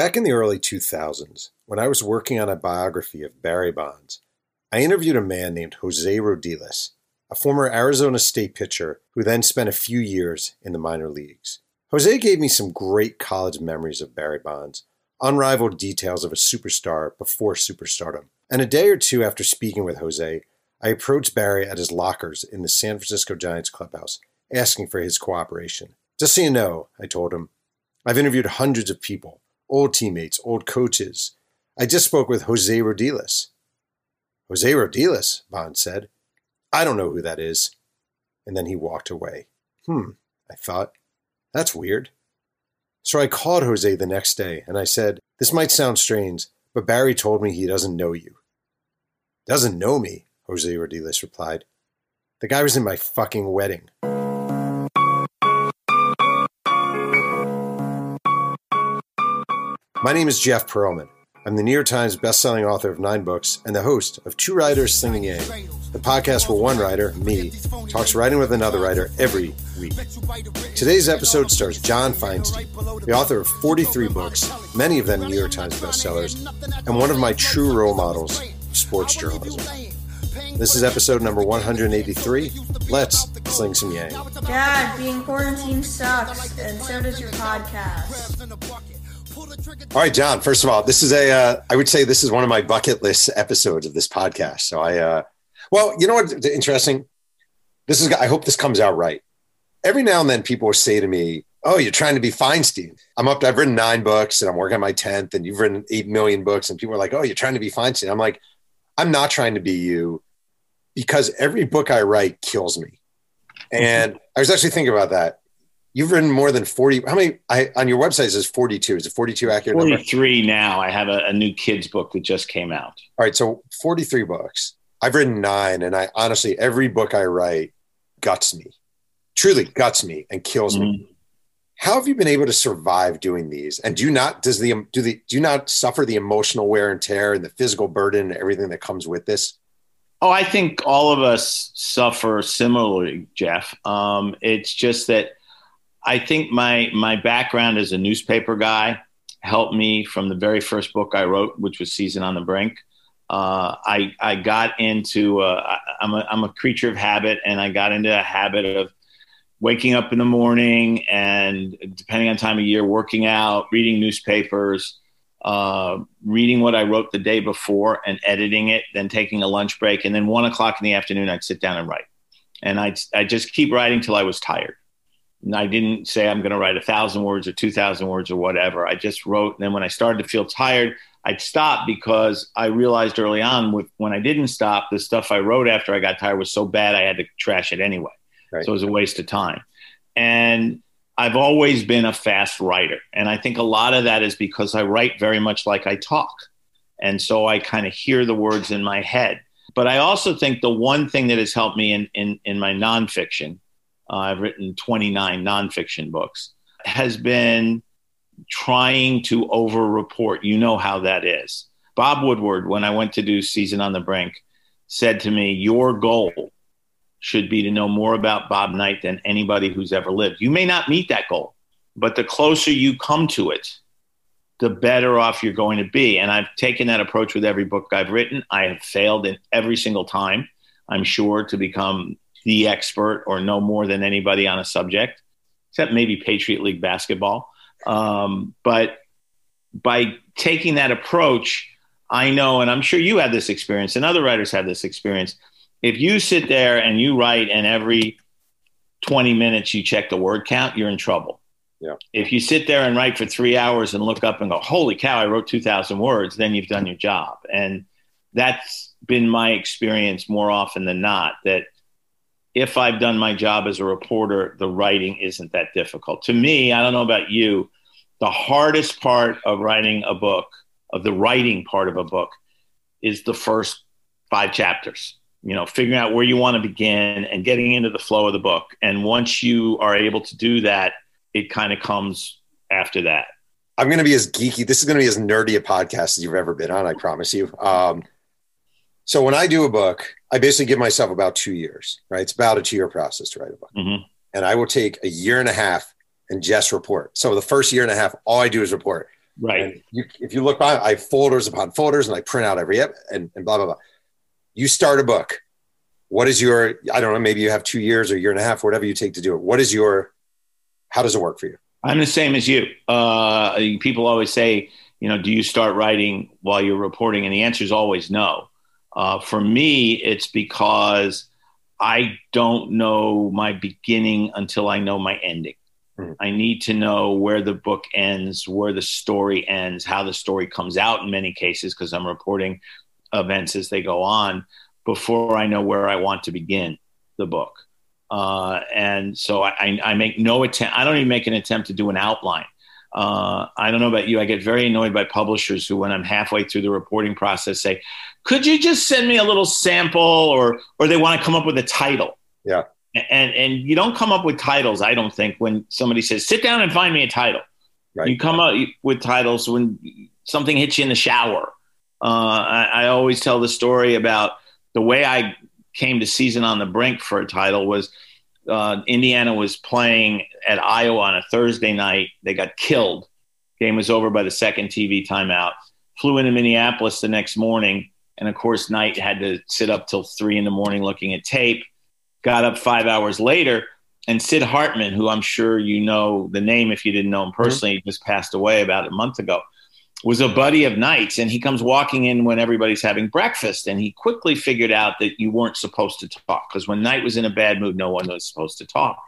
Back in the early 2000s, when I was working on a biography of Barry Bonds, I interviewed a man named Jose Rodiles, a former Arizona State pitcher who then spent a few years in the minor leagues. Jose gave me some great college memories of Barry Bonds, unrivaled details of a superstar before superstardom. And a day or two after speaking with Jose, I approached Barry at his lockers in the San Francisco Giants clubhouse, asking for his cooperation. Just so you know, I told him, I've interviewed hundreds of people, old teammates, old coaches. I just spoke with Jose Rodiles. Jose Rodiles, Bond said. I don't know who that is. And then he walked away. Hmm, I thought. That's weird. So I called Jose the next day and I said, This might sound strange, but Barry told me he doesn't know you. Doesn't know me, Jose Rodiles replied. The guy was in my fucking wedding. My name is Jeff Pearlman. I'm the New York Times bestselling author of nine books and the host of Two Writers Slinging Yang, the podcast where one writer, me, talks writing with another writer every week. Today's episode stars John Feinstein, the author of 43 books, many of them New York Times bestsellers, and one of my true role models sports journalism. This is episode number 183. Let's sling some yang. Dad, being quarantined sucks, and so does your podcast. All right, John. First of all, this is a. Uh, I would say this is one of my bucket list episodes of this podcast. So I, uh, well, you know what? Interesting. This is. I hope this comes out right. Every now and then, people will say to me, "Oh, you're trying to be Feinstein." I'm up. To, I've written nine books, and I'm working on my tenth, and you've written eight million books, and people are like, "Oh, you're trying to be Feinstein." I'm like, I'm not trying to be you, because every book I write kills me. And I was actually thinking about that You've written more than 40. How many I, on your website is 42? Is it 42 accurate? 43 number? now. I have a, a new kids book that just came out. All right. So 43 books. I've written nine. And I honestly, every book I write guts me, truly guts me and kills mm-hmm. me. How have you been able to survive doing these? And do you not, does the, do the, do you not suffer the emotional wear and tear and the physical burden and everything that comes with this? Oh, I think all of us suffer similarly, Jeff. Um, it's just that I think my my background as a newspaper guy helped me from the very first book I wrote, which was Season on the Brink. Uh, I I got into uh, I'm a I'm a creature of habit, and I got into a habit of waking up in the morning and depending on time of year, working out, reading newspapers, uh, reading what I wrote the day before, and editing it, then taking a lunch break, and then one o'clock in the afternoon, I'd sit down and write, and I'd I just keep writing till I was tired I didn't say I'm going to write a thousand words or two thousand words or whatever. I just wrote. And then when I started to feel tired, I'd stop because I realized early on with, when I didn't stop, the stuff I wrote after I got tired was so bad I had to trash it anyway. Right. So it was a waste of time. And I've always been a fast writer. And I think a lot of that is because I write very much like I talk. And so I kind of hear the words in my head. But I also think the one thing that has helped me in, in, in my nonfiction uh, I've written 29 nonfiction books, has been trying to over report. You know how that is. Bob Woodward, when I went to do Season on the Brink, said to me, Your goal should be to know more about Bob Knight than anybody who's ever lived. You may not meet that goal, but the closer you come to it, the better off you're going to be. And I've taken that approach with every book I've written. I have failed in every single time, I'm sure, to become the expert or know more than anybody on a subject, except maybe Patriot League basketball. Um, but by taking that approach, I know, and I'm sure you had this experience, and other writers have this experience. If you sit there and you write, and every 20 minutes you check the word count, you're in trouble. Yeah. If you sit there and write for three hours and look up and go, "Holy cow, I wrote 2,000 words," then you've done your job, and that's been my experience more often than not. That if I've done my job as a reporter, the writing isn't that difficult. To me, I don't know about you, the hardest part of writing a book, of the writing part of a book, is the first five chapters. You know, figuring out where you want to begin and getting into the flow of the book. And once you are able to do that, it kind of comes after that. I'm going to be as geeky. This is going to be as nerdy a podcast as you've ever been on. I promise you. Um, so when I do a book, I basically give myself about two years, right? It's about a two year process to write a book. Mm-hmm. And I will take a year and a half and just report. So the first year and a half, all I do is report. Right. You, if you look by, I have folders upon folders, and I print out every ep- and, and blah blah blah. You start a book. What is your? I don't know. Maybe you have two years or a year and a half, whatever you take to do it. What is your? How does it work for you? I'm the same as you. Uh, people always say, you know, do you start writing while you're reporting? And the answer is always no. Uh, for me, it's because I don't know my beginning until I know my ending. Mm-hmm. I need to know where the book ends, where the story ends, how the story comes out in many cases, because I'm reporting events as they go on before I know where I want to begin the book. Uh, and so I, I, make no attempt, I don't even make an attempt to do an outline. Uh, I don't know about you. I get very annoyed by publishers who, when I'm halfway through the reporting process, say, "Could you just send me a little sample?" or or they want to come up with a title. Yeah. And and you don't come up with titles. I don't think when somebody says, "Sit down and find me a title." Right. You come up with titles when something hits you in the shower. Uh, I, I always tell the story about the way I came to season on the brink for a title was uh, Indiana was playing at Iowa on a Thursday night. They got killed. Game was over by the second TV timeout. Flew into Minneapolis the next morning, and of course, Knight had to sit up till three in the morning looking at tape. Got up five hours later, and Sid Hartman, who I'm sure you know the name if you didn't know him personally, mm-hmm. just passed away about a month ago was a buddy of Knight's, and he comes walking in when everybody's having breakfast, and he quickly figured out that you weren't supposed to talk because when Knight was in a bad mood, no one was supposed to talk.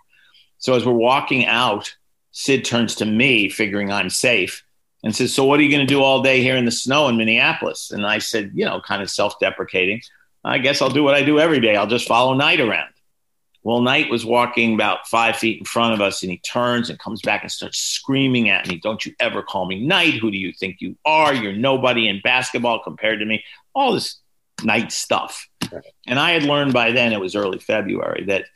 So as we're walking out, Sid turns to me, figuring I'm safe, and says, "So what are you going to do all day here in the snow in Minneapolis?" And I said, you know, kind of self-deprecating, "I guess I'll do what I do every day. I'll just follow Knight around." Well, Knight was walking about five feet in front of us, and he turns and comes back and starts screaming at me, Don't you ever call me Knight. Who do you think you are? You're nobody in basketball compared to me. All this Knight stuff. And I had learned by then, it was early February, that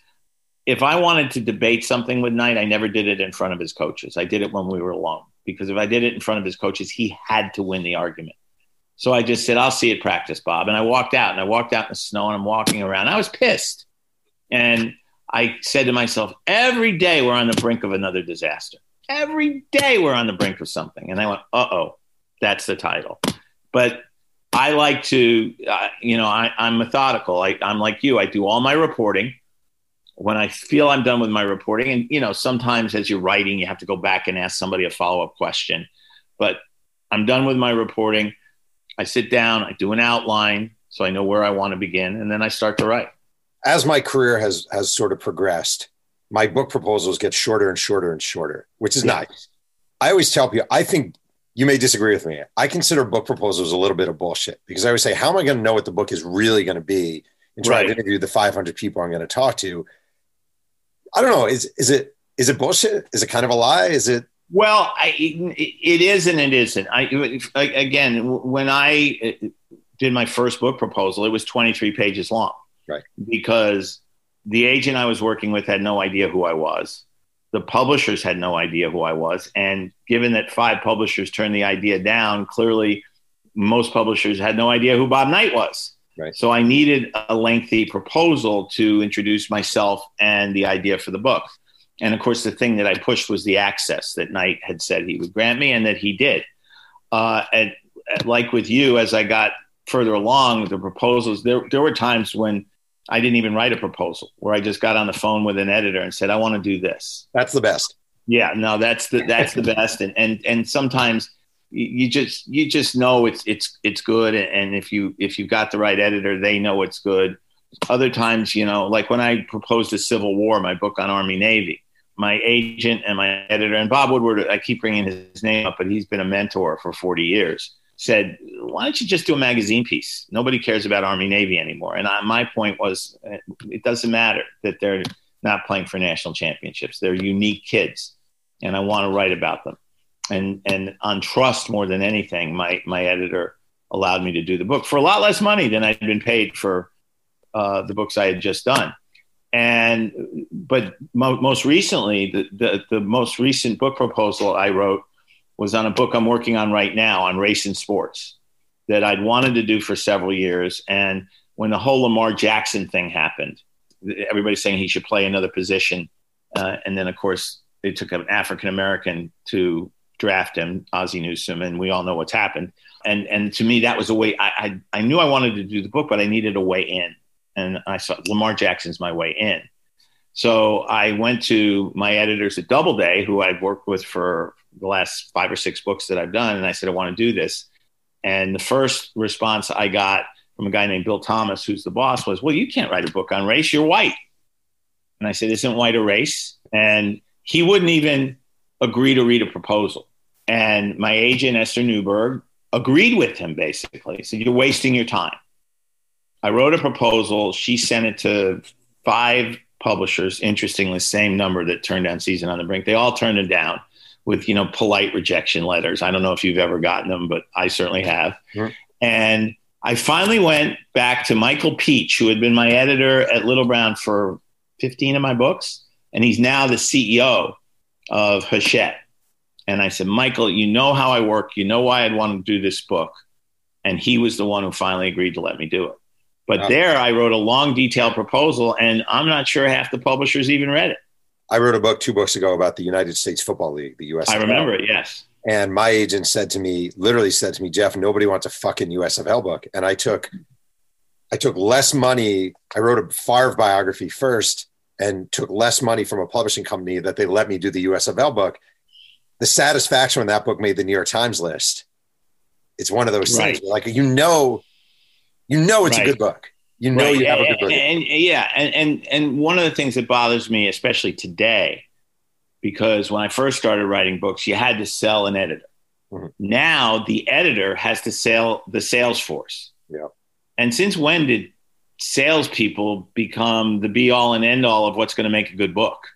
if I wanted to debate something with Knight, I never did it in front of his coaches. I did it when we were alone because if I did it in front of his coaches, he had to win the argument. So I just said, I'll see you at practice, Bob. And I walked out and I walked out in the snow and I'm walking around. I was pissed. And I said to myself, every day we're on the brink of another disaster. Every day we're on the brink of something. And I went, uh oh, that's the title. But I like to, uh, you know, I, am methodical. I, I'm like you. I do all my reporting. When I feel I'm done with my reporting, and you know, sometimes as you're writing, you have to go back and ask somebody a follow up question. But I'm done with my reporting. I sit down, I do an outline so I know where I want to begin, and then I start to write as my career has has sort of progressed, my book proposals get shorter and shorter and shorter, which is yeah. nice. I always tell people, I think you may disagree with me. I consider book proposals a little bit of bullshit because I always say, how am I going to know what the book is really going to be until right. I interview the 500 people I'm going to talk to? I don't know. Is is it is it bullshit? Is it kind of a lie? Is it? Well, I, it is and it isn't. I again, when I did my first book proposal, it was 23 pages long. Right. Because the agent I was working with had no idea who I was. The publishers had no idea who I was. And given that five publishers turned the idea down, clearly most publishers had no idea who Bob Knight was. Right. So I needed a lengthy proposal to introduce myself and the idea for the book. And of course, the thing that I pushed was the access that Knight had said he would grant me, and that he did. Uh, and, like with you, as I got further along with the proposals, there there were times when I didn't even write a proposal where I just got on the phone with an editor and said, I want to do this. That's the best. Yeah, no, that's the that's the best. And and and sometimes you just you just know it's it's it's good. And if you if you've got the right editor, they know it's good. Other times, you know, like when I proposed a Civil War, my book on Army Navy, my agent and my editor and Bob Woodward, I keep bringing his name up, but he's been a mentor for 40 years said, why don't you just do a magazine piece? Nobody cares about Army Navy anymore. And I, my point was, it doesn't matter that they're not playing for national championships. They're unique kids, and I want to write about them. And and on trust more than anything, my my editor allowed me to do the book for a lot less money than I'd been paid for uh, the books I had just done. And but mo- most recently, the, the the most recent book proposal I wrote was on a book I'm working on right now on race and sports that I'd wanted to do for several years. And when the whole Lamar Jackson thing happened, everybody's saying he should play another position. Uh, and then, of course, they took an African American to draft him, Ozzie Newsome, and we all know what's happened. And and to me, that was a way. I, I I knew I wanted to do the book, but I needed a way in, and I saw Lamar Jackson's my way in. So I went to my editors at Doubleday, who I've worked with for the last five or six books that I've done, and I said I want to do this. And the first response I got from a guy named Bill Thomas, who's the boss, was, "Well, you can't write a book on race. You're white." And I said, "Isn't white a race?" And he wouldn't even agree to read a proposal. And my agent, Esther Newberg, agreed with him basically. Said, You're wasting your time. I wrote a proposal. She sent it to five publishers, interestingly, same number that turned down Season on the Brink. They all turned it down with, you know, polite rejection letters. I don't know if you've ever gotten them, but I certainly have. And I finally went back to Michael Pietsch, who had been my editor at Little Brown for 15 of my books, and he's now the CEO of Hachette. And I said, Michael, you know how I work. You know why I'd want to do this book. And he was the one who finally agreed to let me do it. But wow. there I wrote a long, detailed proposal, and I'm not sure half the publishers even read it. I wrote a book two books ago about the United States Football League, the USFL. I remember it, yes. And my agent said to me, literally said to me, Jeff, nobody wants a fucking USFL book. And I took I took less money. I wrote a Favre biography first and took less money from a publishing company that they let me do the USFL book. The satisfaction when that book made the New York Times list, it's one of those right. things. Like you know, you know it's right. a good book. You know right. you have a good book. And, and, yeah, and, and and one of the things that bothers me, especially today, because when I first started writing books, you had to sell an editor. Mm-hmm. Now the editor has to sell the sales force. Yeah. And since when did salespeople become the be all and end all of what's going to make a good book.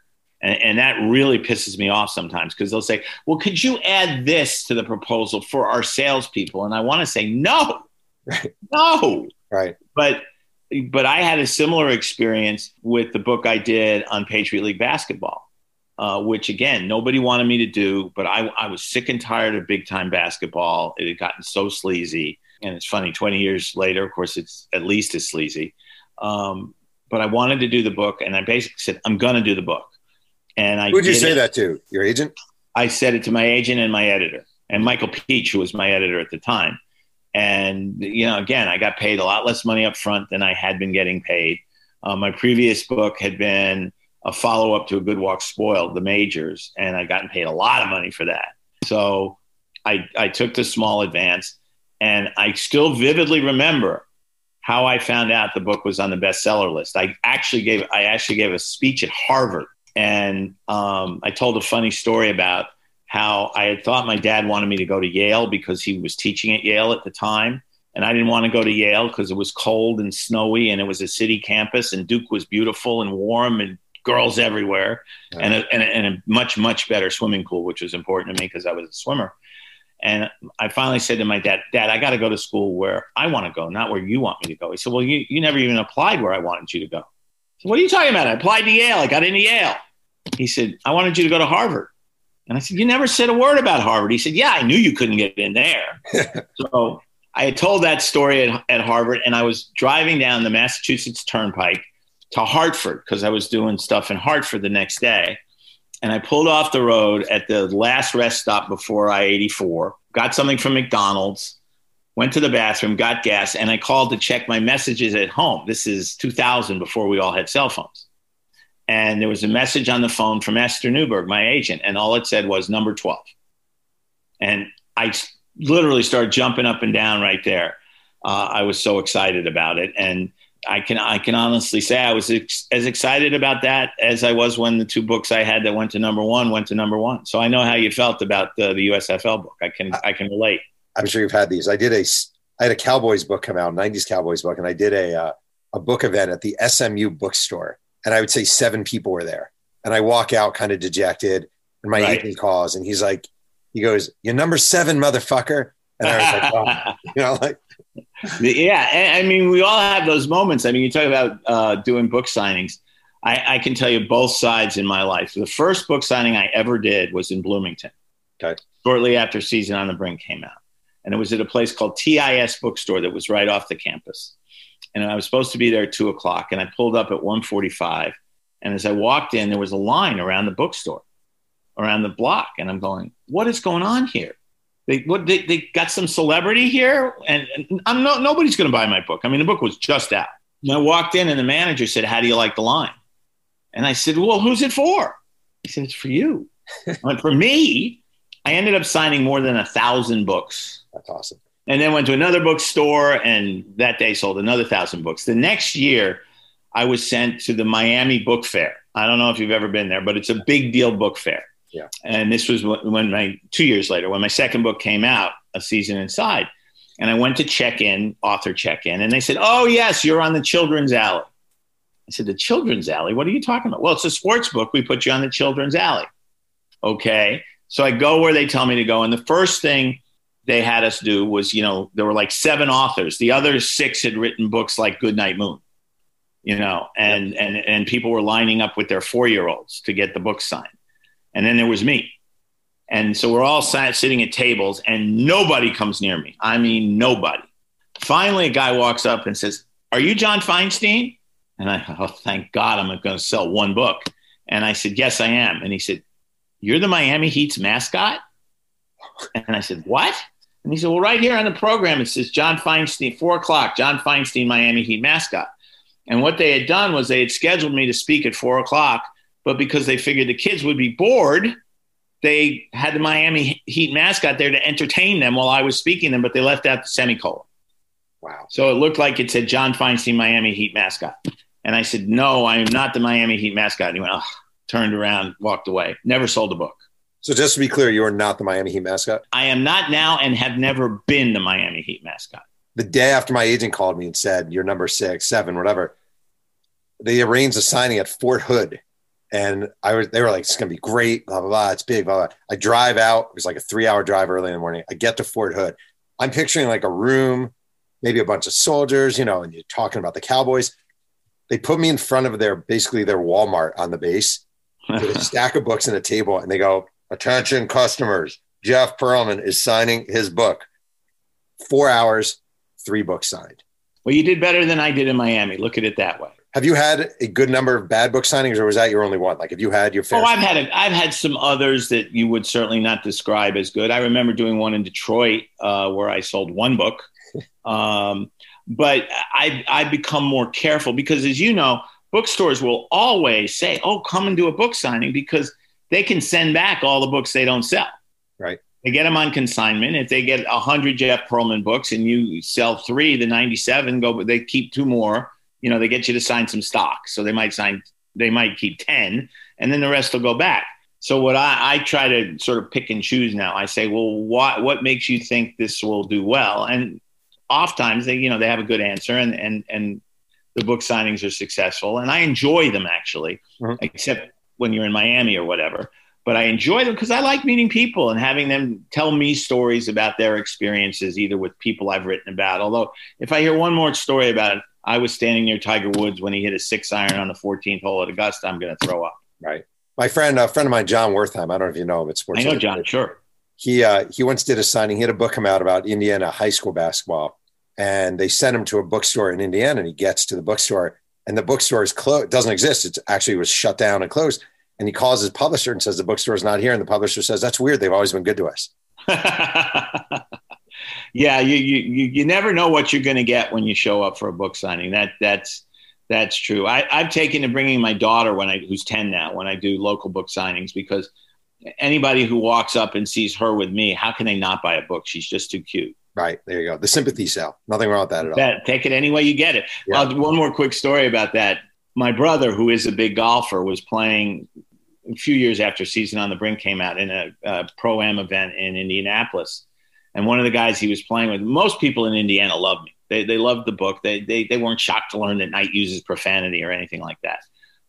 And, and that really pisses me off sometimes because they'll say, well, could you add this to the proposal for our salespeople? And I want to say, no, right. no. Right. But, but I had a similar experience with the book I did on Patriot League basketball. Uh, which again nobody wanted me to do, but I, I was sick and tired of big time basketball. It had gotten so sleazy, and it's funny 20 years later of course it's at least as sleazy um, but i wanted to do the book and i basically said i'm going to do the book and i who'd you say it. that to your agent i said it to my agent and my editor and michael Pietsch, who was my editor at the time and you know again i got paid a lot less money up front than i had been getting paid uh, my previous book had been a follow-up to a good walk spoiled the majors and i'd gotten paid a lot of money for that so I, I took the small advance and I still vividly remember how I found out the book was on the bestseller list. I actually gave I actually gave a speech at Harvard, and um, I told a funny story about how I had thought my dad wanted me to go to Yale because he was teaching at Yale at the time, and I didn't want to go to Yale because it was cold and snowy, and it was a city campus, and Duke was beautiful and warm, and girls everywhere, and, a, and, a, and a much much better swimming pool, which was important to me because I was a swimmer. And I finally said to my dad, Dad, I got to go to school where I want to go, not where you want me to go. He said, Well, you, you never even applied where I wanted you to go. Said, what are you talking about? I applied to Yale. I got into Yale. He said, I wanted you to go to Harvard. And I said, You never said a word about Harvard. He said, Yeah, I knew you couldn't get in there. so I had told that story at, at Harvard, and I was driving down the Massachusetts Turnpike to Hartford because I was doing stuff in Hartford the next day and I pulled off the road at the last rest stop before I 84, got something from McDonald's, went to the bathroom, got gas, and I called to check my messages at home. This is 2000 before we all had cell phones. And there was a message on the phone from Esther Newberg, my agent, and all it said was number 12. And I literally started jumping up and down right there. Uh, I was so excited about it. And I can I can honestly say I was ex- as excited about that as I was when the two books I had that went to number one went to number one. So I know how you felt about the, the USFL book. I can I can relate. I'm sure you've had these. I did a I had a Cowboys book come out, '90s Cowboys book, and I did a uh, a book event at the SMU bookstore, and I would say seven people were there, and I walk out kind of dejected, and my right. agent calls, and he's like, he goes, "You're number seven, motherfucker," and I was like, oh. you know, like yeah, I mean, we all have those moments. I mean, you talk about uh, doing book signings. I, I, can tell you both sides in my life. The first book signing I ever did was in Bloomington, okay. shortly after Season on the Brink came out, and it was at a place called TIS Bookstore that was right off the campus. And I was supposed to be there at two o'clock, and I pulled up at one forty-five. And as I walked in, there was a line around the bookstore, around the block, and I'm going, "What is going on here?" They what they, they got some celebrity here, and, and I'm no nobody's going to buy my book. I mean, the book was just out. And I walked in, and the manager said, "How do you like the line?" And I said, "Well, who's it for?" He said, "It's for you." and for me, I ended up signing more than a thousand books. That's awesome. And then went to another bookstore, and that day sold another thousand books. The next year, I was sent to the Miami Book Fair. I don't know if you've ever been there, but it's a big deal book fair. Yeah. And this was when my two years later, when my second book came out, A Season Inside, and I went to check in, author check in, and they said, "Oh yes, you're on the Children's Alley." I said, "The Children's Alley? What are you talking about?" Well, it's a sports book. We put you on the Children's Alley. Okay. So I go where they tell me to go, and the first thing they had us do was, you know, there were like seven authors. The other six had written books like Goodnight Moon, you know, and and and people were lining up with their four year olds to get the book signed. And then there was me. And so we're all sat, sitting at tables and nobody comes near me. I mean, nobody. Finally, a guy walks up and says, Are you John Feinstein? And I, oh, thank God I'm going to sell one book. And I said, Yes, I am. And he said, You're the Miami Heat's mascot? And I said, What? And he said, Well, right here on the program, it says John Feinstein, four o'clock, John Feinstein, Miami Heat mascot. And what they had done was they had scheduled me to speak at four o'clock but because they figured the kids would be bored, they had the Miami Heat mascot there to entertain them while I was speaking them, but they left out the semicolon. Wow. So it looked like it said John Feinstein, Miami Heat mascot. And I said, No, I am not the Miami Heat mascot. And he went, oh, turned around, walked away. Never sold a book. So just to be clear, you are not the Miami Heat mascot? I am not now and have never been the Miami Heat mascot. The day after my agent called me and said, You're number six, seven, whatever, they arranged a signing at Fort Hood and I was, they were like, it's going to be great, blah, blah, blah. It's big, blah, blah. I drive out. It was like a three hour drive early in the morning. I get to Fort Hood. I'm picturing like a room, maybe a bunch of soldiers, you know, and you're talking about the Cowboys. They put me in front of their, basically their Walmart on the base with a stack of books and a table. And they go, attention customers, Jeff Pearlman is signing his book. Four hours, three books signed. Well, you did better than I did in Miami. Look at it that way. Have you had a good number of bad book signings, or was that your only one? Like, have you had your fair? Oh, I've had a, I've had some others that you would certainly not describe as good. I remember doing one in Detroit uh, where I sold one book, um, but I I've become more careful because, as you know, bookstores will always say, "Oh, come and do a book signing," because they can send back all the books they don't sell. Right. They get them on consignment. If they get hundred Jeff Pearlman books and you sell three, the ninety-seven go, but they keep two more you know, they get you to sign some stock. So they might sign, they might keep 10 and then the rest will go back. So what I, I try to sort of pick and choose now, I say, well, what, what makes you think this will do well? And oftentimes they, you know, they have a good answer and, and, and the book signings are successful and I enjoy them actually, mm-hmm. except when you're in Miami or whatever. But I enjoy them because I like meeting people and having them tell me stories about their experiences, either with people I've written about. Although, if I hear one more story about it, I was standing near Tiger Woods when he hit a six iron on the 14th hole at Augusta. I'm going to throw up. Right. My friend, a friend of mine, Jon Wertheim. I don't know if you know him. It's sports. I know Jon. Sure. He uh, he once did a signing. He had a book come out about Indiana high school basketball, and they sent him to a bookstore in Indiana. And he gets to the bookstore, and the bookstore is closed. Doesn't exist. It actually was shut down and closed. And he calls his publisher and says the bookstore is not here. And the publisher says that's weird. They've always been good to us. yeah, you, you you never know what you're going to get when you show up for a book signing. That that's that's true. I, I've taken to bringing my daughter when I who's ten now when I do local book signings because anybody who walks up and sees her with me, how can they not buy a book? She's just too cute. Right there, you go. The sympathy sell. Nothing wrong with that at all. That, take it any way you get it. Yeah. one more quick story about that. My brother, who is a big golfer, was playing a few years after Season on the Brink came out in a, a pro am event in Indianapolis and one of the guys he was playing with, most people in Indiana love me. They, they loved the book. They, they, they weren't shocked to learn that Knight uses profanity or anything like that.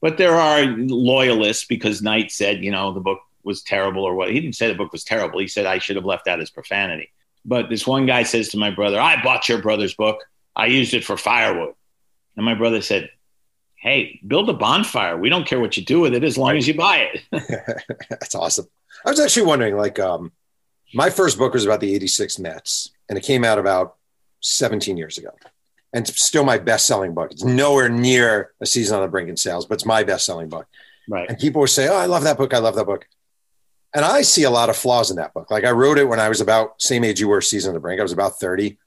But there are loyalists because Knight said, you know, the book was terrible or what. He didn't say the book was terrible. He said I should have left out his profanity. But this one guy says to my brother, I bought your brother's book. I used it for firewood. And my brother said, Hey, build a bonfire. We don't care what you do with it as long as you buy it. That's awesome. I was actually wondering, like, um, my first book was about the 86 Mets, and it came out about 17 years ago. And it's still my best selling book. It's nowhere near a season on the brink in sales, but it's my best selling book. Right. And people would say, Oh, I love that book. I love that book. And I see a lot of flaws in that book. Like I wrote it when I was about same age you were, Season on the Brink. I was about 30.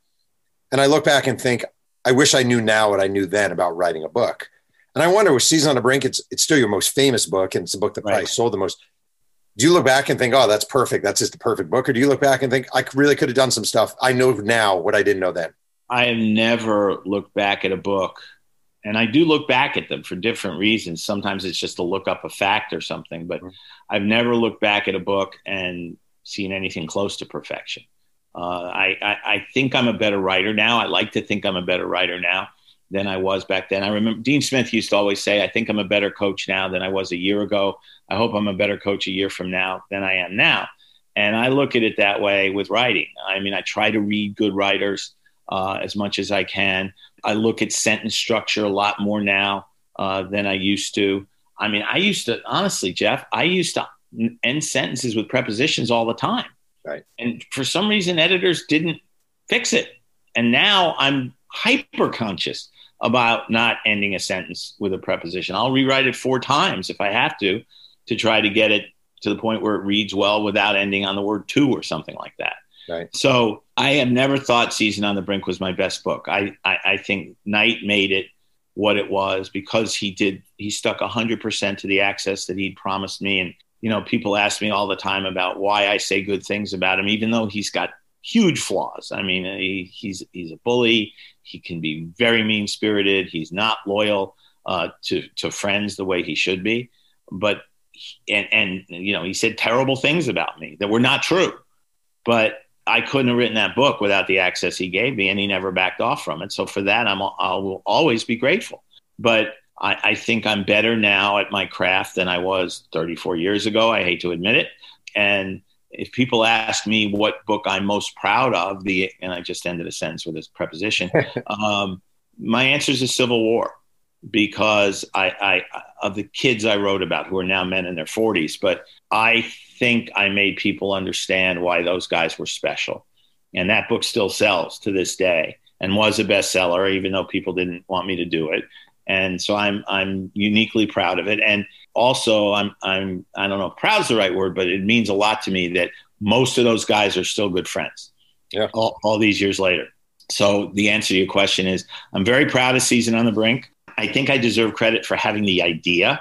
And I look back and think, I wish I knew now what I knew then about writing a book. And I wonder with Season on the Brink, it's it's still your most famous book and it's a book that right. probably sold the most. Do you look back and think, oh, that's perfect. That's just the perfect book? Or do you look back and think, I really could have done some stuff. I know now what I didn't know then? I have never looked back at a book and I do look back at them for different reasons. Sometimes it's just to look up a fact or something, but mm-hmm. I've never looked back at a book and seen anything close to perfection. Uh, I, I, I, think I'm a better writer now. I like to think I'm a better writer now than I was back then. I remember Dean Smith used to always say, I think I'm a better coach now than I was a year ago. I hope I'm a better coach a year from now than I am now. And I look at it that way with writing. I mean, I try to read good writers uh, as much as I can. I look at sentence structure a lot more now uh, than I used to. I mean, I used to, honestly, Jeff, I used to end sentences with prepositions all the time. Right. And for some reason, editors didn't fix it. And now I'm hyper conscious about not ending a sentence with a preposition. I'll rewrite it four times if I have to to try to get it to the point where it reads well without ending on the word to or something like that. Right. So I have never thought Season on the Brink was my best book. I, I, I think Knight made it what it was because he did he stuck 100% to the access that he'd promised me and you know, people ask me all the time about why I say good things about him, even though he's got huge flaws. I mean, he, he's he's a bully. He can be very mean spirited. He's not loyal uh, to to friends the way he should be. But and and you know, he said terrible things about me that were not true. But I couldn't have written that book without the access he gave me, and he never backed off from it. So for that, I'm I will always be grateful. But I, I think I'm better now at my craft than I was 34 years ago. I hate to admit it. And if people ask me what book I'm most proud of, the and I just ended a sentence with this preposition, um, my answer is the Civil War because I, I of the kids I wrote about who are now men in their 40s, but I think I made people understand why those guys were special, and that book still sells to this day and was a bestseller, even though people didn't want me to do it and so I'm I'm uniquely proud of it. And also, I'm I'm I don't know, proud is the right word, but it means a lot to me that most of those guys are still good friends. Yeah, all, all these years later. So the answer to your question is, I'm very proud of Season on the Brink. I think I deserve credit for having the idea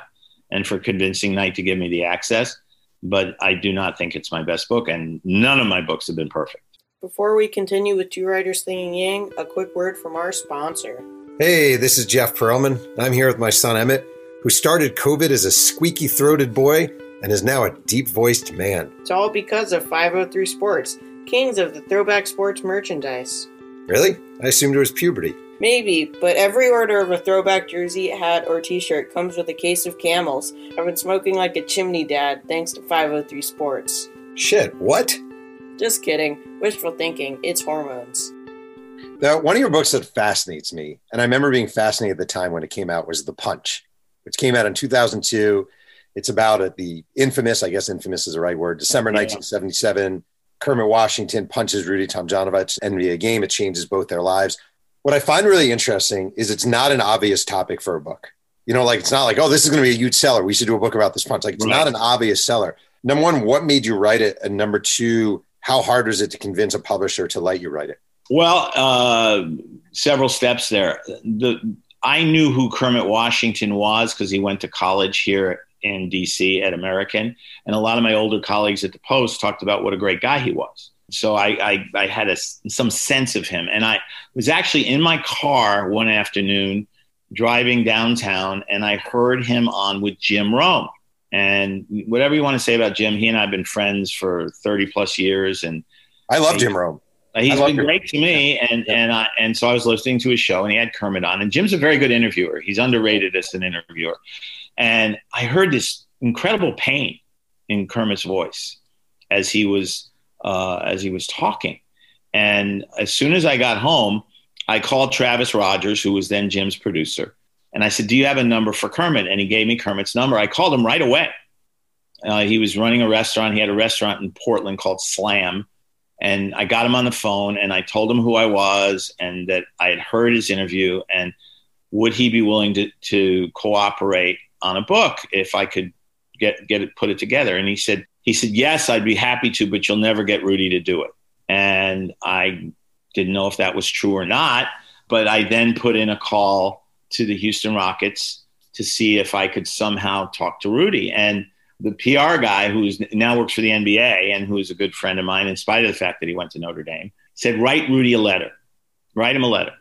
and for convincing Knight to give me the access, but I do not think it's my best book, and none of my books have been perfect. Before we continue with Two Writers Slinging Yang, a quick word from our sponsor. Hey, this is Jeff Pearlman. I'm here with my son Emmett, who started COVID as a squeaky throated boy and is now a deep voiced man. It's all because of 503 Sports, kings of the throwback sports merchandise. Really? I assumed it was puberty. Maybe, but every order of a throwback jersey, hat, or t shirt comes with a case of camels. I've been smoking like a chimney dad thanks to 503 Sports. Shit, what? Just kidding. Wishful thinking. It's hormones. Now, one of your books that fascinates me, and I remember being fascinated at the time when it came out, was The Punch, which came out in 2002. It's about it, the infamous, I guess infamous is the right word, December yeah. 1977. Kermit Washington punches Rudy Tomjanovich NBA game. It changes both their lives. What I find really interesting is it's not an obvious topic for a book. You know, like it's not like, oh, this is going to be a huge seller. We should do a book about this punch. Like it's right. not an obvious seller. Number one, what made you write it? And number two, how hard was it to convince a publisher to let you write it? Well, uh, several steps there. The I knew who Kermit Washington was because he went to college here in DC at American, and a lot of my older colleagues at the Post talked about what a great guy he was. So I, I, I had a, some sense of him, and I was actually in my car one afternoon driving downtown, and I heard him on with Jim Rome. And whatever you want to say about Jim, he and I have been friends for 30 plus years, and I love Jim Rome. He's been great to me, and yeah. and I, and so I was listening to his show, and he had Kermit on, and Jim's a very good interviewer. He's underrated as an interviewer, and I heard this incredible pain in Kermit's voice as he was uh, as he was talking, and as soon as I got home, I called Travis Rogers, who was then Jim's producer, and I said, "Do you have a number for Kermit?" And he gave me Kermit's number. I called him right away. Uh, he was running a restaurant. He had a restaurant in Portland called Slam and I got him on the phone and I told him who I was and that I had heard his interview and would he be willing to, to cooperate on a book if I could get get it put it together? And he said, He said, Yes, I'd be happy to, but you'll never get Rudy to do it. And I didn't know if that was true or not. But I then put in a call to the Houston Rockets to see if I could somehow talk to Rudy. And the PR guy, who now works for the NBA and who is a good friend of mine, in spite of the fact that he went to Notre Dame, said, Write Rudy a letter. Write him a letter.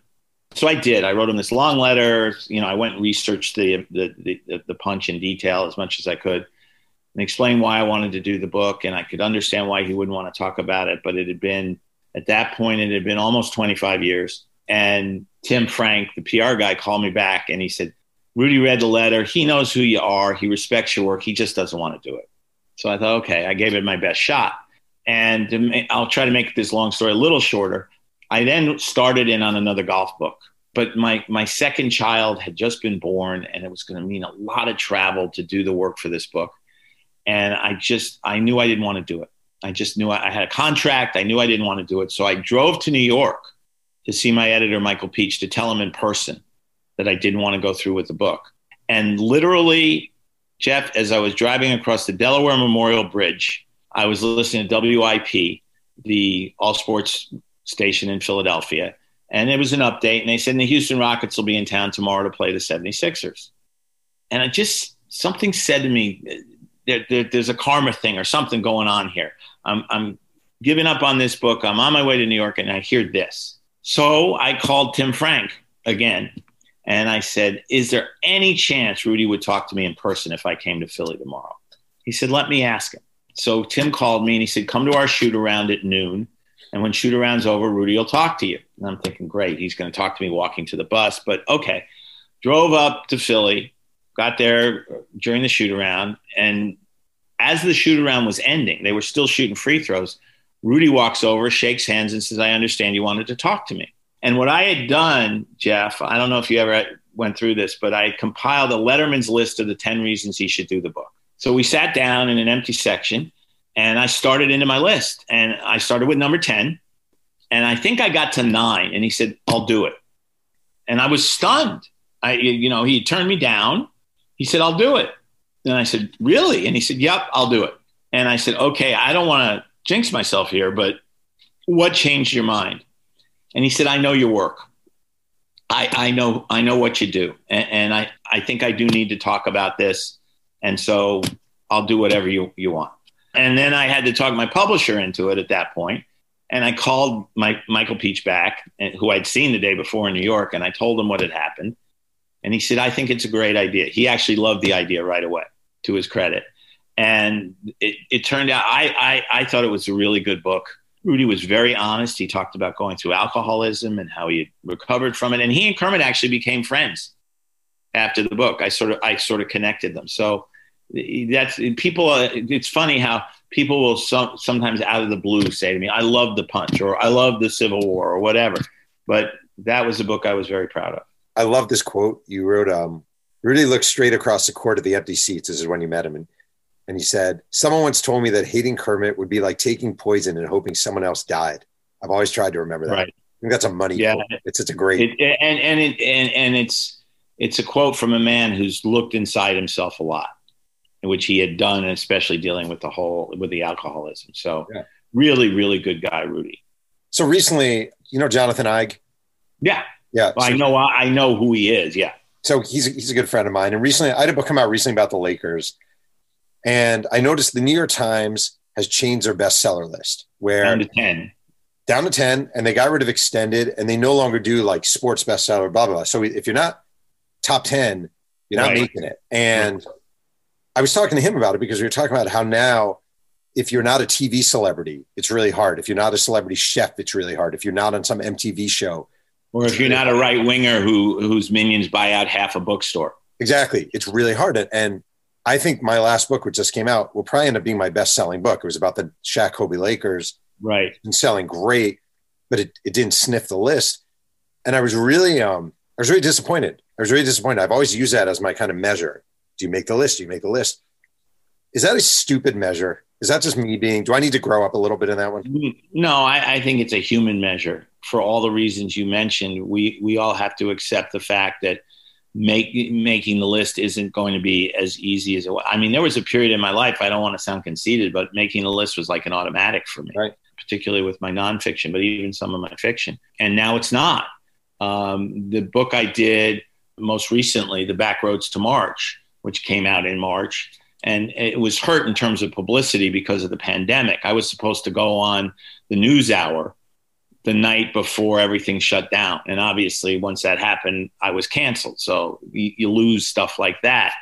So I did. I wrote him this long letter. You know, I went and researched the, the, the, the punch in detail as much as I could and explain why I wanted to do the book. And I could understand why he wouldn't want to talk about it. But it had been, at that point, it had been almost 25 years. And Tim Frank, the PR guy, called me back and he said, Rudy read the letter. He knows who you are. He respects your work. He just doesn't want to do it. So I thought, okay, I gave it my best shot. And I'll try to make this long story a little shorter. I then started in on another golf book, but my my second child had just been born, and it was going to mean a lot of travel to do the work for this book. And I just I knew I didn't want to do it. I just knew I, I had a contract. I knew I didn't want to do it. So I drove to New York to see my editor Michael Pietsch to tell him in person that I didn't want to go through with the book. And literally, Jeff, as I was driving across the Delaware Memorial Bridge, I was listening to WIP, the all sports station in Philadelphia. And it was an update. And they said the Houston Rockets will be in town tomorrow to play the 76ers. And I just, something said to me, there, there, there's a karma thing or something going on here. I'm, I'm giving up on this book. I'm on my way to New York and I hear this. So I called Tim Frank again and I said, Is there any chance Rudy would talk to me in person if I came to Philly tomorrow? He said, Let me ask him. So Tim called me and he said, Come to our shoot around at noon. And when shoot around's over, Rudy will talk to you. And I'm thinking, Great, he's going to talk to me walking to the bus. But okay. Drove up to Philly, got there during the shoot around. And as the shoot around was ending, they were still shooting free throws. Rudy walks over, shakes hands, and says, I understand you wanted to talk to me. And what I had done, Jeff, I don't know if you ever went through this, but I compiled a Letterman's list of the 10 reasons he should do the book. So we sat down in an empty section and I started into my list. And I started with number 10. And I think I got to nine. And he said, I'll do it. And I was stunned. I, you know, he turned me down. He said, I'll do it. And I said, Really? And he said, Yep, I'll do it. And I said, Okay, I don't want to jinx myself here, but what changed your mind? And he said, I know your work. I, I know I know what you do. And, and I, I think I do need to talk about this. And so I'll do whatever you, you want. And then I had to talk my publisher into it at that point. And I called my, Michael Pietsch back, who I'd seen the day before in New York, and I told him what had happened. And he said, I think it's a great idea. He actually loved the idea right away, to his credit. And it, it turned out I, I, I thought it was a really good book. Rudy was very honest. He talked about going through alcoholism and how he recovered from it. And he and Kermit actually became friends after the book. I sort of I sort of connected them. So that's people. It's funny how people will some, sometimes out of the blue say to me, "I love the punch" or "I love the Civil War" or whatever. But that was a book I was very proud of. I love this quote you wrote. Um, Rudy looked straight across the court at the empty seats. This is when you met him, and and he said, Someone once told me that hating Kermit would be like taking poison and hoping someone else died. I've always tried to remember that. Right. I think that's a money yeah. Quote. It's it's a great it, and and it and, and it's it's a quote from a man who's looked inside himself a lot, which he had done, especially dealing with the whole with the alcoholism. So yeah. really, really good guy, Rudy. So recently, you know Jonathan Eig? Yeah. Yeah. So, I know I know who he is. Yeah. So he's a, he's a good friend of mine. And recently I had a book come out recently about the Lakers and I noticed the New York Times has changed their bestseller list where down to 10. Down to 10, and they got rid of extended and they no longer do like sports bestseller, blah, blah, blah. So if you're not top 10, you're not right. making it. And I was talking to him about it because we were talking about how now, if you're not a TV celebrity, it's really hard. If you're not a celebrity chef, it's really hard. If you're not on some MTV show, or if you're not a right winger who whose minions buy out half a bookstore. Exactly. It's really hard. And I think my last book, which just came out, will probably end up being my best selling book. It was about the Shaq Kobe Lakers. Right. And selling great, but it, it didn't sniff the list. And I was really, um, I was really disappointed. I was really disappointed. I've always used that as my kind of measure. Do you make the list? Do you make the list? Is that a stupid measure? Is that just me being, do I need to grow up a little bit in that one? No, I, I think it's a human measure for all the reasons you mentioned. We, we all have to accept the fact that make, making the list isn't going to be as easy as it was. I mean, there was a period in my life, I don't want to sound conceited, but making the list was like an automatic for me, right. particularly with my nonfiction, but even some of my fiction. And now it's not. Um, the book I did most recently, The Back Roads to March, which came out in March, and it was hurt in terms of publicity because of the pandemic. I was supposed to go on the news hour the night before everything shut down. And obviously, once that happened, I was canceled. So you, you lose stuff like that.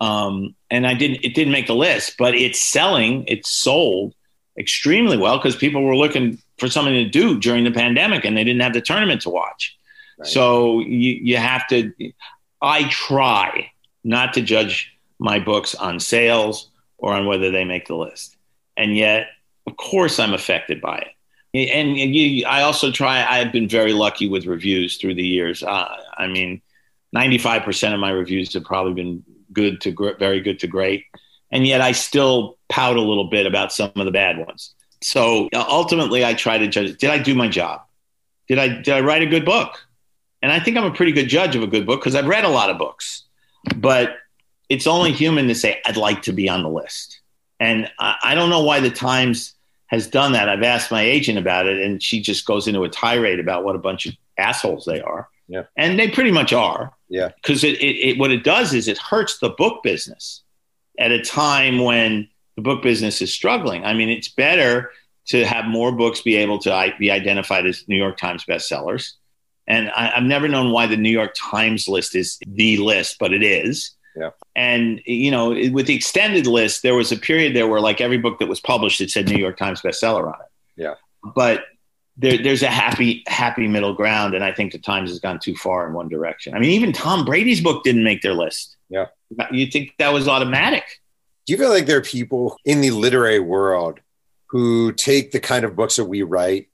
Um, and I didn't, it didn't make the list, but it's selling, it's sold extremely well because people were looking for something to do during the pandemic and they didn't have the tournament to watch. Right. So you, you have to, I try not to judge my books on sales or on whether they make the list. And yet, of course, I'm affected by it and you, I also try. I've been very lucky with reviews through the years. Uh, I mean, ninety-five percent of my reviews have probably been good to gr- very good to great, and yet I still pout a little bit about some of the bad ones. So ultimately, I try to judge: Did I do my job? Did I did I write a good book? And I think I'm a pretty good judge of a good book because I've read a lot of books. But it's only human to say I'd like to be on the list, and I, I don't know why the Times has done that. I've asked my agent about it, and she just goes into a tirade about what a bunch of assholes they are. Yeah. And they pretty much are. Yeah. Because it, it, it, what it does is it hurts the book business at a time when the book business is struggling. I mean, it's better to have more books be able to be identified as New York Times bestsellers. And I, I've never known why the New York Times list is the list, but it is. Yeah. And you know, with the extended list, there was a period there where like every book that was published, it said New York Times bestseller on it. Yeah. But there, there's a happy, happy middle ground, and I think the Times has gone too far in one direction. I mean, even Tom Brady's book didn't make their list. Yeah. You think that was automatic? Do you feel like there are people in the literary world who take the kind of books that we write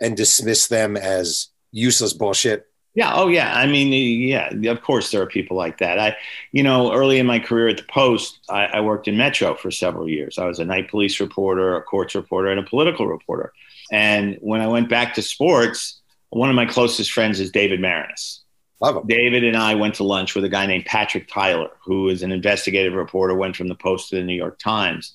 and dismiss them as useless bullshit yeah. Oh, yeah. I mean, yeah. Of course, there are people like that. I, you know, early in my career at the Post, I, I, worked in Metro for several years. I was a night police reporter, a courts reporter, and a political reporter. And when I went back to sports, one of my closest friends is David Maraniss. Love him. David and I went to lunch with a guy named Patrick Tyler, who is an investigative reporter, went from the Post to the New York Times.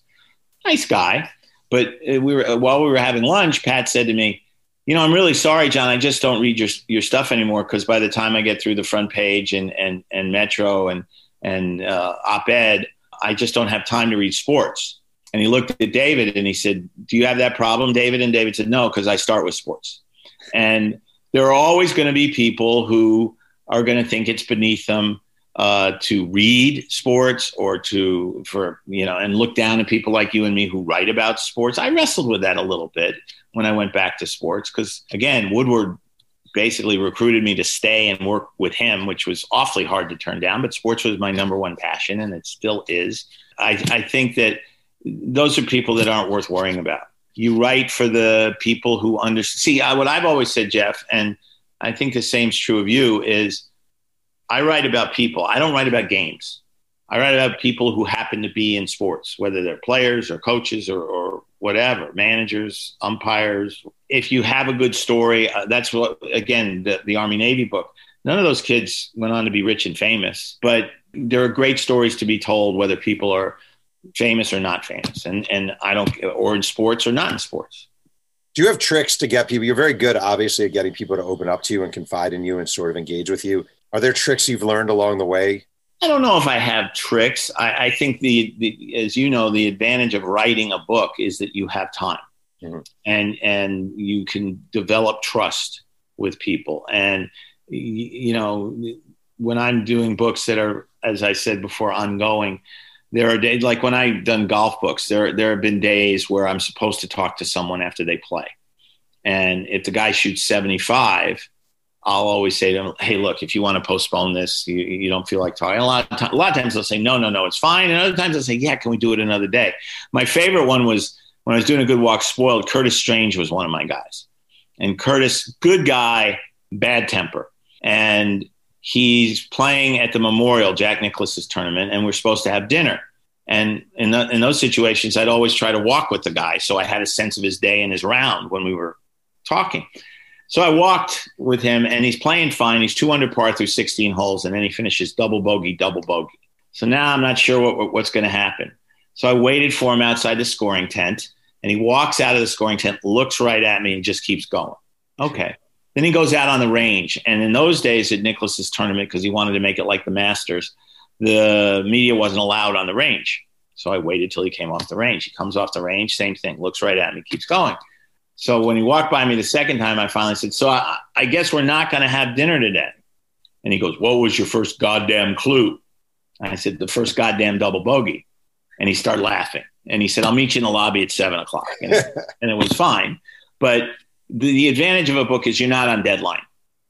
Nice guy. But uh, we were while we were having lunch, Pat said to me, you know, I'm really sorry, John. I just don't read your your stuff anymore because by the time I get through the front page and and and Metro and and uh, op-ed, I just don't have time to read sports. And he looked at David and he said, "Do you have that problem, David?" And David said, "No, because I start with sports." And there are always going to be people who are going to think it's beneath them uh, to read sports or to for you know and look down at people like you and me who write about sports. I wrestled with that a little bit when I went back to sports because again, Woodward basically recruited me to stay and work with him, which was awfully hard to turn down. But sports was my number one passion, and it still is. I, I think that those are people that aren't worth worrying about. You write for the people who understand. See, I, what I've always said, Jeff, and I think the same is true of you, is I write about people. I don't write about games. I write about people who happen to be in sports, whether they're players or coaches or, or whatever, managers, umpires. If you have a good story, uh, that's what, again, the, the Army Navy book. None of those kids went on to be rich and famous, but there are great stories to be told, whether people are famous or not famous. And, and I don't, or in sports or not in sports. Do you have tricks to get people? You're very good, obviously, at getting people to open up to you and confide in you and sort of engage with you. Are there tricks you've learned along the way? I don't know if I have tricks. I, I think the, the, as you know, the advantage of writing a book is that you have time, mm-hmm. and and you can develop trust with people. And you know, when I'm doing books that are, as I said before, ongoing, there are days like when I've done golf books. There there have been days where I'm supposed to talk to someone after they play, and if the guy shoots 75 I'll always say to them, "Hey, look, if you want to postpone this, you, you don't feel like talking." A lot, of time, a lot of times they'll say, "No, no, no, it's fine," and other times they'll say, "Yeah, can we do it another day?" My favorite one was when I was doing a good walk. Spoiled. Curtis Strange was one of my guys, and Curtis, good guy, bad temper, and he's playing at the Memorial Jack Nicklaus's tournament, and we're supposed to have dinner. And in, the, in those situations, I'd always try to walk with the guy, so I had a sense of his day and his round when we were talking. So I walked with him, and he's playing fine. He's two under par through 16 holes, and then he finishes double bogey, double bogey. So now I'm not sure what, what's going to happen. So I waited for him outside the scoring tent, and he walks out of the scoring tent, looks right at me, and just keeps going. Okay. Then he goes out on the range. And in those days at Nicklaus's tournament, because he wanted to make it like the Masters, the media wasn't allowed on the range. So I waited till he came off the range. He comes off the range, same thing, looks right at me, keeps going. So when he walked by me the second time, I finally said, So I, I guess we're not going to have dinner today. And he goes, What was your first goddamn clue? I said, The first goddamn double bogey. And he started laughing. And he said, I'll meet you in the lobby at seven o'clock. And, and it was fine. But the, the advantage of a book is you're not on deadline.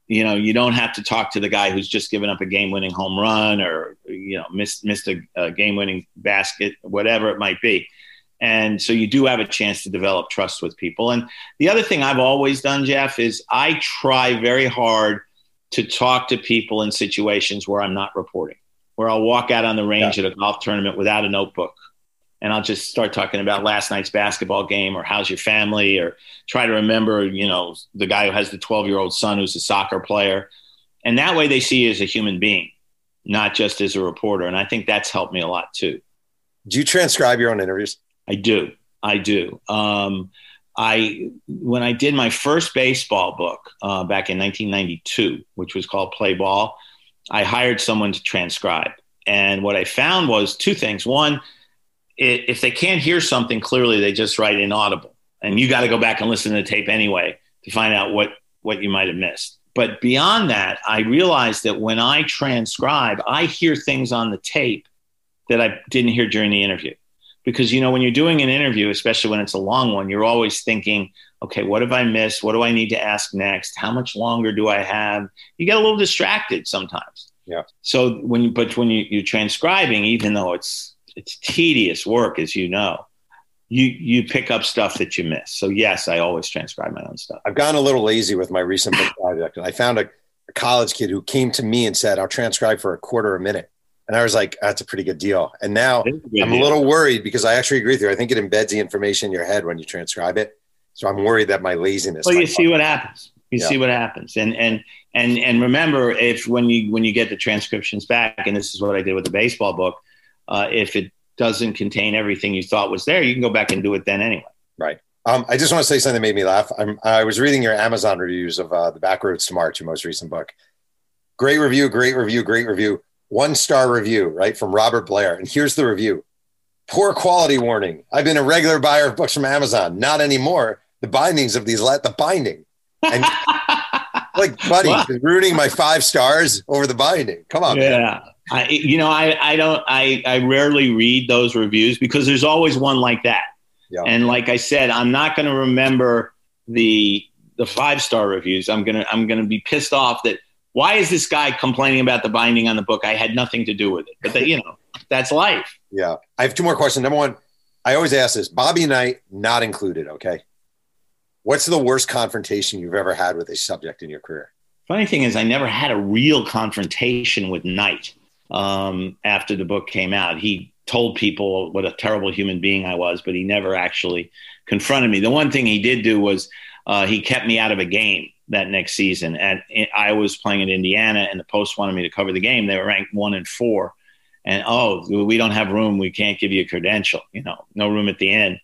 You know, you don't have to talk to the guy who's just given up a game-winning home run or you know missed missed a, a game-winning basket, whatever it might be. And so you do have a chance to develop trust with people. And the other thing I've always done, Jeff, is I try very hard to talk to people in situations where I'm not reporting, where I'll walk out on the range yeah. at a golf tournament without a notebook and I'll just start talking about last night's basketball game or how's your family or try to remember, you know, the guy who has the 12 year old son who's a soccer player. And that way they see you as a human being, not just as a reporter. And I think that's helped me a lot too. Do you transcribe your own interviews? I do. I do. Um, I when I did my first baseball book uh, back in 1992, which was called Play Ball, I hired someone to transcribe. And what I found was two things. One, it, if they can't hear something clearly, they just write inaudible, and you got to go back and listen to the tape anyway to find out what what you might have missed. But beyond that, I realized that when I transcribe, I hear things on the tape that I didn't hear during the interview. Because you know, when you're doing an interview, especially when it's a long one, you're always thinking, okay, what have I missed? What do I need to ask next? How much longer do I have? You get a little distracted sometimes. Yeah. So when you, but when you, you're transcribing, even though it's it's tedious work, as you know. You you pick up stuff that you miss. So yes, I always transcribe my own stuff. I've gone a little lazy with my recent book project, and I found a, a college kid who came to me and said, "I'll transcribe for a quarter a minute." And I was like, that's a pretty good deal. And now a I'm a little worried because I actually agree with you. I think it embeds the information in your head when you transcribe it. So I'm worried that my laziness. Well, you see what happens. You yeah. see what happens. And and and and remember, if when you when you get the transcriptions back, and this is what I did with the baseball book, uh, if it doesn't contain everything you thought was there, you can go back and do it then anyway. Right. Um, I just want to say something that made me laugh. I'm, i was reading your Amazon reviews of uh, the Backroads to March, your most recent book. Great review, great review, great review. One star review, right, from Robert Blair. And here's the review Poor quality warning. I've been a regular buyer of books from Amazon. Not anymore. The bindings of these, let the binding. And like, buddy, ruining my five stars over the binding. Come on. Yeah. Man. I, you know, I, I don't, I, I rarely read those reviews because there's always one like that. Yeah. And like I said, I'm not going to remember the, the five star reviews. I'm going to, I'm going to be pissed off that why is this guy complaining about the binding on the book? I had nothing to do with it, but that, you know, that's life. Yeah. I have two more questions. Number one, I always ask this Bobby Knight, not included. Okay. What's the worst confrontation you've ever had with a subject in your career? Funny thing is, I never had a real confrontation with Knight um, after the book came out. He told people what a terrible human being I was, but he never actually confronted me. The one thing he did do was uh, he kept me out of a game that next season. And I was playing in Indiana, and the Post wanted me to cover the game. They were ranked one and four, and oh, we don't have room. We can't give you a credential. You know, no room at the end.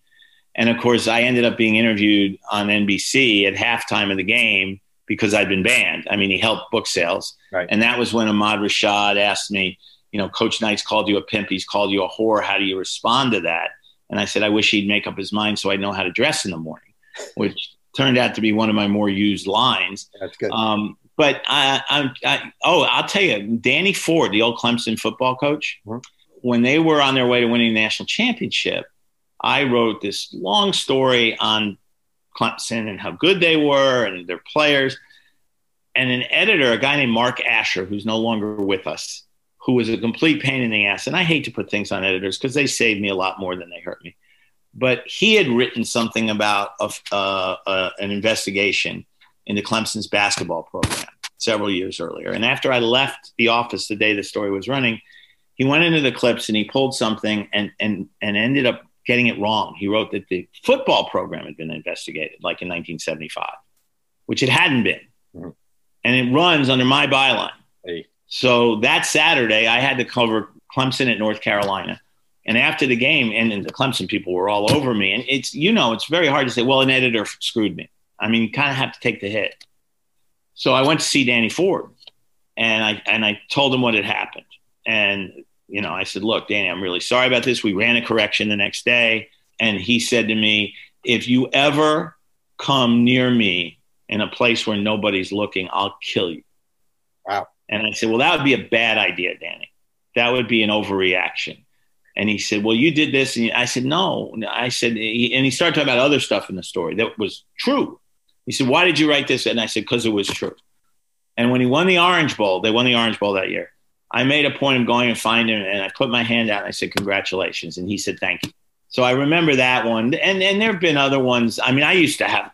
And of course, I ended up being interviewed on NBC at halftime of the game because I'd been banned. I mean, he helped book sales. Right. And that was when Ahmad Rashad asked me, you know, Coach Knight's called you a pimp, he's called you a whore. How do you respond to that? And I said, I wish he'd make up his mind so I know how to dress in the morning, which turned out to be one of my more used lines. That's good. Um, but I, I, I, oh, I'll tell you, Danny Ford, the old Clemson football coach, mm-hmm. when they were on their way to winning the national championship, I wrote this long story on Clemson and how good they were and their players. And an editor, a guy named Mark Asher, who's no longer with us, who was a complete pain in the ass. And I hate to put things on editors because they saved me a lot more than they hurt me. But he had written something about a, uh, uh, an investigation into Clemson's basketball program several years earlier. And after I left the office the day the story was running, he went into the clips and he pulled something and, and, and ended up getting it wrong. He wrote that the football program had been investigated, like in 1975, which it hadn't been. Mhm. And it runs under my byline. Hey. So that Saturday, I had to cover Clemson at North Carolina. And after the game, and, and the Clemson people were all over me. And it's, you know, it's very hard to say, well, an editor screwed me. I mean, you kind of have to take the hit. So I went to see Danny Ford and I, and I told him what had happened. And, you know, I said, look, Danny, I'm really sorry about this. We ran a correction the next day. And he said to me, if you ever come near me in a place where nobody's looking, I'll kill you. Wow. And I said, well, that would be a bad idea, Danny. That would be an overreaction. And he said, well, you did this. And I said, no. I said, and he started talking about other stuff in the story that was true. He said, why did you write this? And I said, because it was true. And when he won the Orange Bowl, they won the Orange Bowl that year. I made a point of going and finding him, and I put my hand out and I said, "Congratulations!" And he said, "Thank you." So I remember that one, and and there have been other ones. I mean, I used to have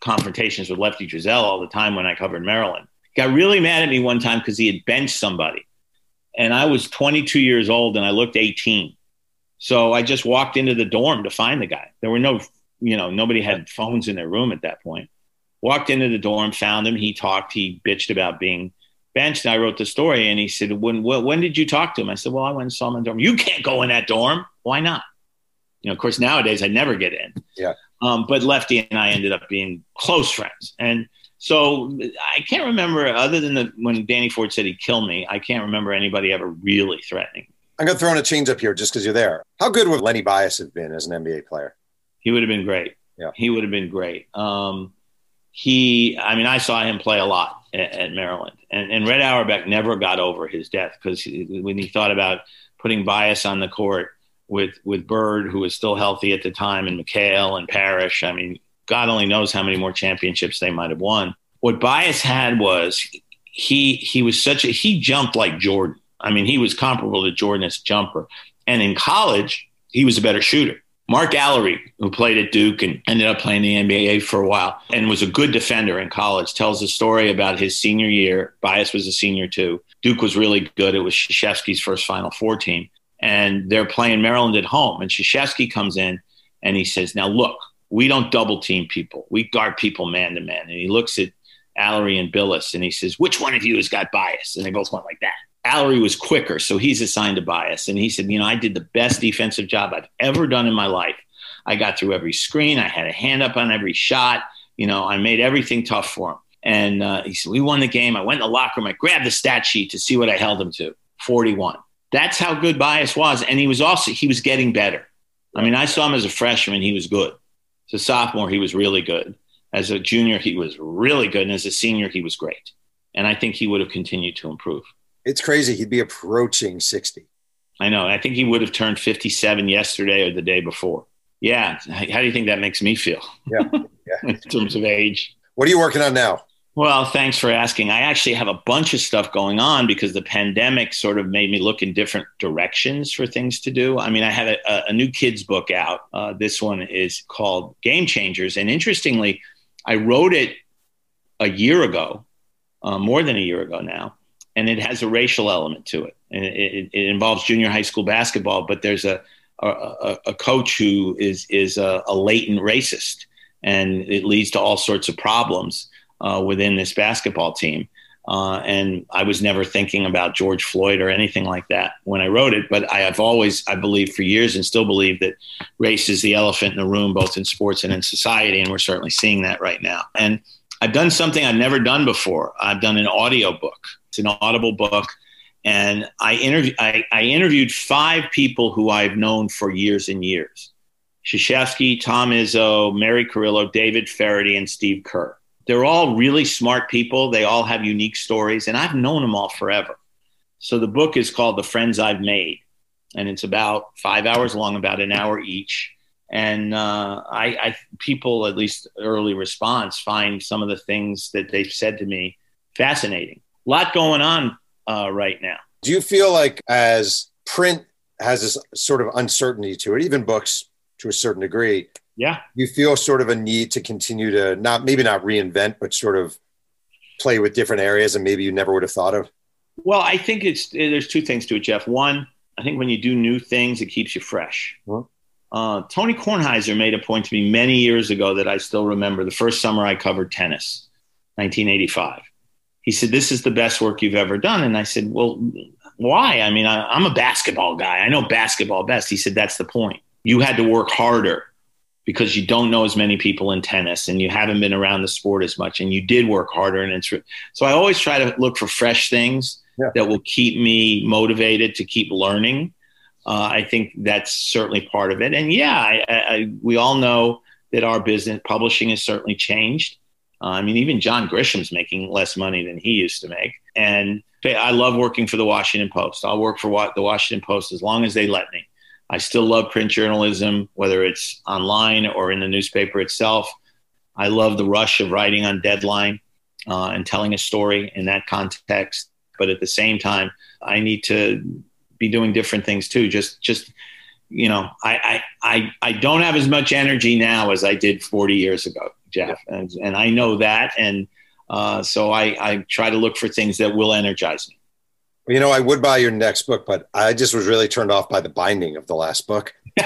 confrontations with Lefty Driesell all the time when I covered Maryland. He Got really mad at me one time because he had benched somebody, and I was 22 years old and I looked 18. So I just walked into the dorm to find the guy. There were no, you know, nobody had phones in their room at that point. Walked into the dorm, found him. He talked. He bitched about being benched. And I wrote the story, and he said, "When when, did you talk to him?" I said, "Well, I went and saw him in the dorm." You can't go in that dorm. Why not? You know, of course, nowadays I never get in. Yeah. Um, but Lefty and I ended up being close friends, and so I can't remember other than the, when Danny Ford said he'd kill me. I can't remember anybody ever really threatening. I'm going to throw in a change up here just because you're there. How good would Lenny Bias have been as an NBA player? He would have been great. Yeah. He would have been great. Um, he, I mean, I saw him play a lot at, at Maryland, and, and Red Auerbach never got over his death because when he thought about putting Bias on the court with with Bird, who was still healthy at the time, and McHale and Parish, I mean, God only knows how many more championships they might have won. What Bias had was he he was such a he jumped like Jordan. I mean, he was comparable to Jordan as a jumper, and in college he was a better shooter. Mark Alarie, who played at Duke and ended up playing the NBA for a while and was a good defender in college, tells a story about his senior year. Bias was a senior too. Duke was really good. It was Krzyzewski's first Final Four team. And they're playing Maryland at home. And Krzyzewski comes in and he says, Now look, we don't double team people. We guard people man to man. And he looks at Alarie and Bilas and he says, Which one of you has got bias? And they both went like that. Alarie was quicker, so he's assigned to bias. And he said, You know, I did the best defensive job I've ever done in my life. I got through every screen, I had a hand up on every shot. You know, I made everything tough for him. And uh, he said, We won the game. I went in the locker room, I grabbed the stat sheet to see what I held him to 41. That's how good bias was. And he was also, he was getting better. I mean, I saw him as a freshman, he was good. As a sophomore, he was really good. As a junior, he was really good. And as a senior, he was great. And I think he would have continued to improve. It's crazy. He'd be approaching 60. I know. I think he would have turned 57 yesterday or the day before. Yeah. How do you think that makes me feel? Yeah. yeah. in terms of age. What are you working on now? Well, thanks for asking. I actually have a bunch of stuff going on because the pandemic sort of made me look in different directions for things to do. I mean, I have a, a new kids book out. Uh, this one is called Game Changers. And interestingly, I wrote it a year ago, uh, more than a year ago now, and it has a racial element to it. And it, it, involves junior high school basketball, but there's a, a, a coach who is, is a, a latent racist, and it leads to all sorts of problems uh, within this basketball team. Uh, and I was never thinking about George Floyd or anything like that when I wrote it. But I have always, I believe for years and still believe that race is the elephant in the room, both in sports and in society. And we're certainly seeing that right now. And I've done something I've never done before. I've done an audio book. An audible book. And I, I, I interviewed five people who I've known for years and years. Krzyzewski, Tom Izzo, Mary Carillo, David Feherty, and Steve Kerr they're all really smart people. They all have unique stories, and I've known them all forever. So the book is called The Friends I've Made, and it's about five hours long, about an hour each. And uh, I, I, people, at least early response, find some of the things that they've said to me fascinating. A lot going on uh, right now. Do you feel like as print has this sort of uncertainty to it, even books to a certain degree, yeah you feel sort of a need to continue to not maybe not reinvent but sort of play with different areas and maybe you never would have thought of well i think it's there's two things to it jeff one i think when you do new things it keeps you fresh Mhm. uh, tony kornheiser made a point to me many years ago that i still remember the first summer i covered tennis 1985. He said, This is the best work you've ever done. And I said, Well, why? I mean, I, am a basketball guy. I know basketball best. He said, That's the point. You had to work harder because you don't know as many people in tennis and you haven't been around the sport as much and you did work harder. And it's so I always try to look for fresh things yeah. that will keep me motivated to keep learning. Uh, I think that's certainly part of it. And yeah, I, I, we all know that our business publishing has certainly changed. Uh, I mean, even John Grisham's making less money than he used to make. And I love working for the Washington Post. I'll work for the Washington Post as long as they let me. I still love print journalism, whether it's online or in the newspaper itself. I love the rush of writing on deadline uh, and telling a story in that context. But at the same time, I need to be doing different things too. Just, just you know, I, I, I, I don't have as much energy now as I did 40 years ago. Jeff, and, and I know that, and uh, so I, I try to look for things that will energize me. You know, I would buy your next book, but I just was really turned off by the binding of the last book.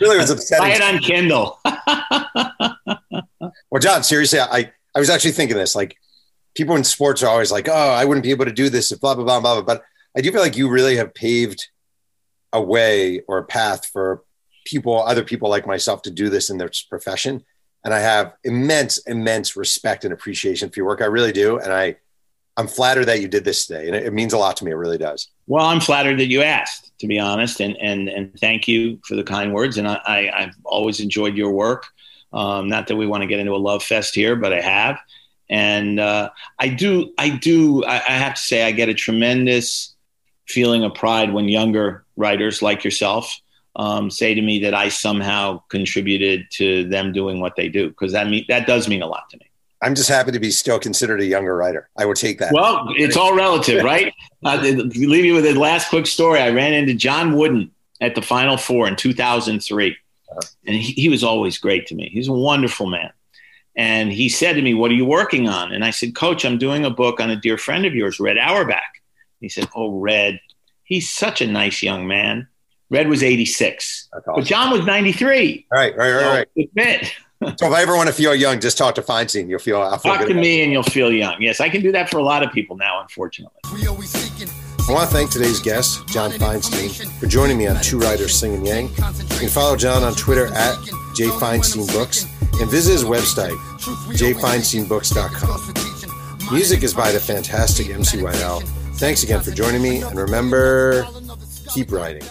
really was upsetting. Buy it on Kindle. well, John, seriously, I, I was actually thinking this. Like, people in sports are always like, "Oh, I wouldn't be able to do this if blah blah blah blah." blah. But I do feel like you really have paved a way or a path for people, other people like myself, to do this in their profession. And I have immense, immense respect and appreciation for your work. I really do. And I, I'm flattered that you did this today, and it, it means a lot to me. It really does. Well, I'm flattered that you asked, to be honest, and and and thank you for the kind words. And I, I have always enjoyed your work. Um, not that we want to get into a love fest here, but I have, and uh, I do. I do. I, I have to say, I get a tremendous feeling of pride when younger writers like yourself um, say to me that I somehow contributed to them doing what they do because that mean that does mean a lot to me. I'm just happy to be still considered a younger writer. I would take that. Well, it's all relative, right? uh, leave you with a last quick story. I ran into John Wooden at the Final Four in 2003, uh-huh. and he, he was always great to me. He's a wonderful man. And he said to me, What are you working on? And I said, Coach, I'm doing a book on a dear friend of yours, Red Auerbach. He said, Oh, Red, he's such a nice young man. Red was 86, awesome. but John was 93. Right, right, right, so right. so if I ever want to feel young, just talk to Feinstein. You'll feel. I'll feel talk to me, and you'll feel young. Yes, I can do that for a lot of people now. Unfortunately. I want to thank today's guest, John Feinstein, for joining me on Two Writers Slinging Yang. You can follow John on Twitter at jfeinsteinbooks and visit his website, jfeinsteinbooks.com. Music is by the fantastic MC Whitell. Thanks again for joining me, and remember, keep writing.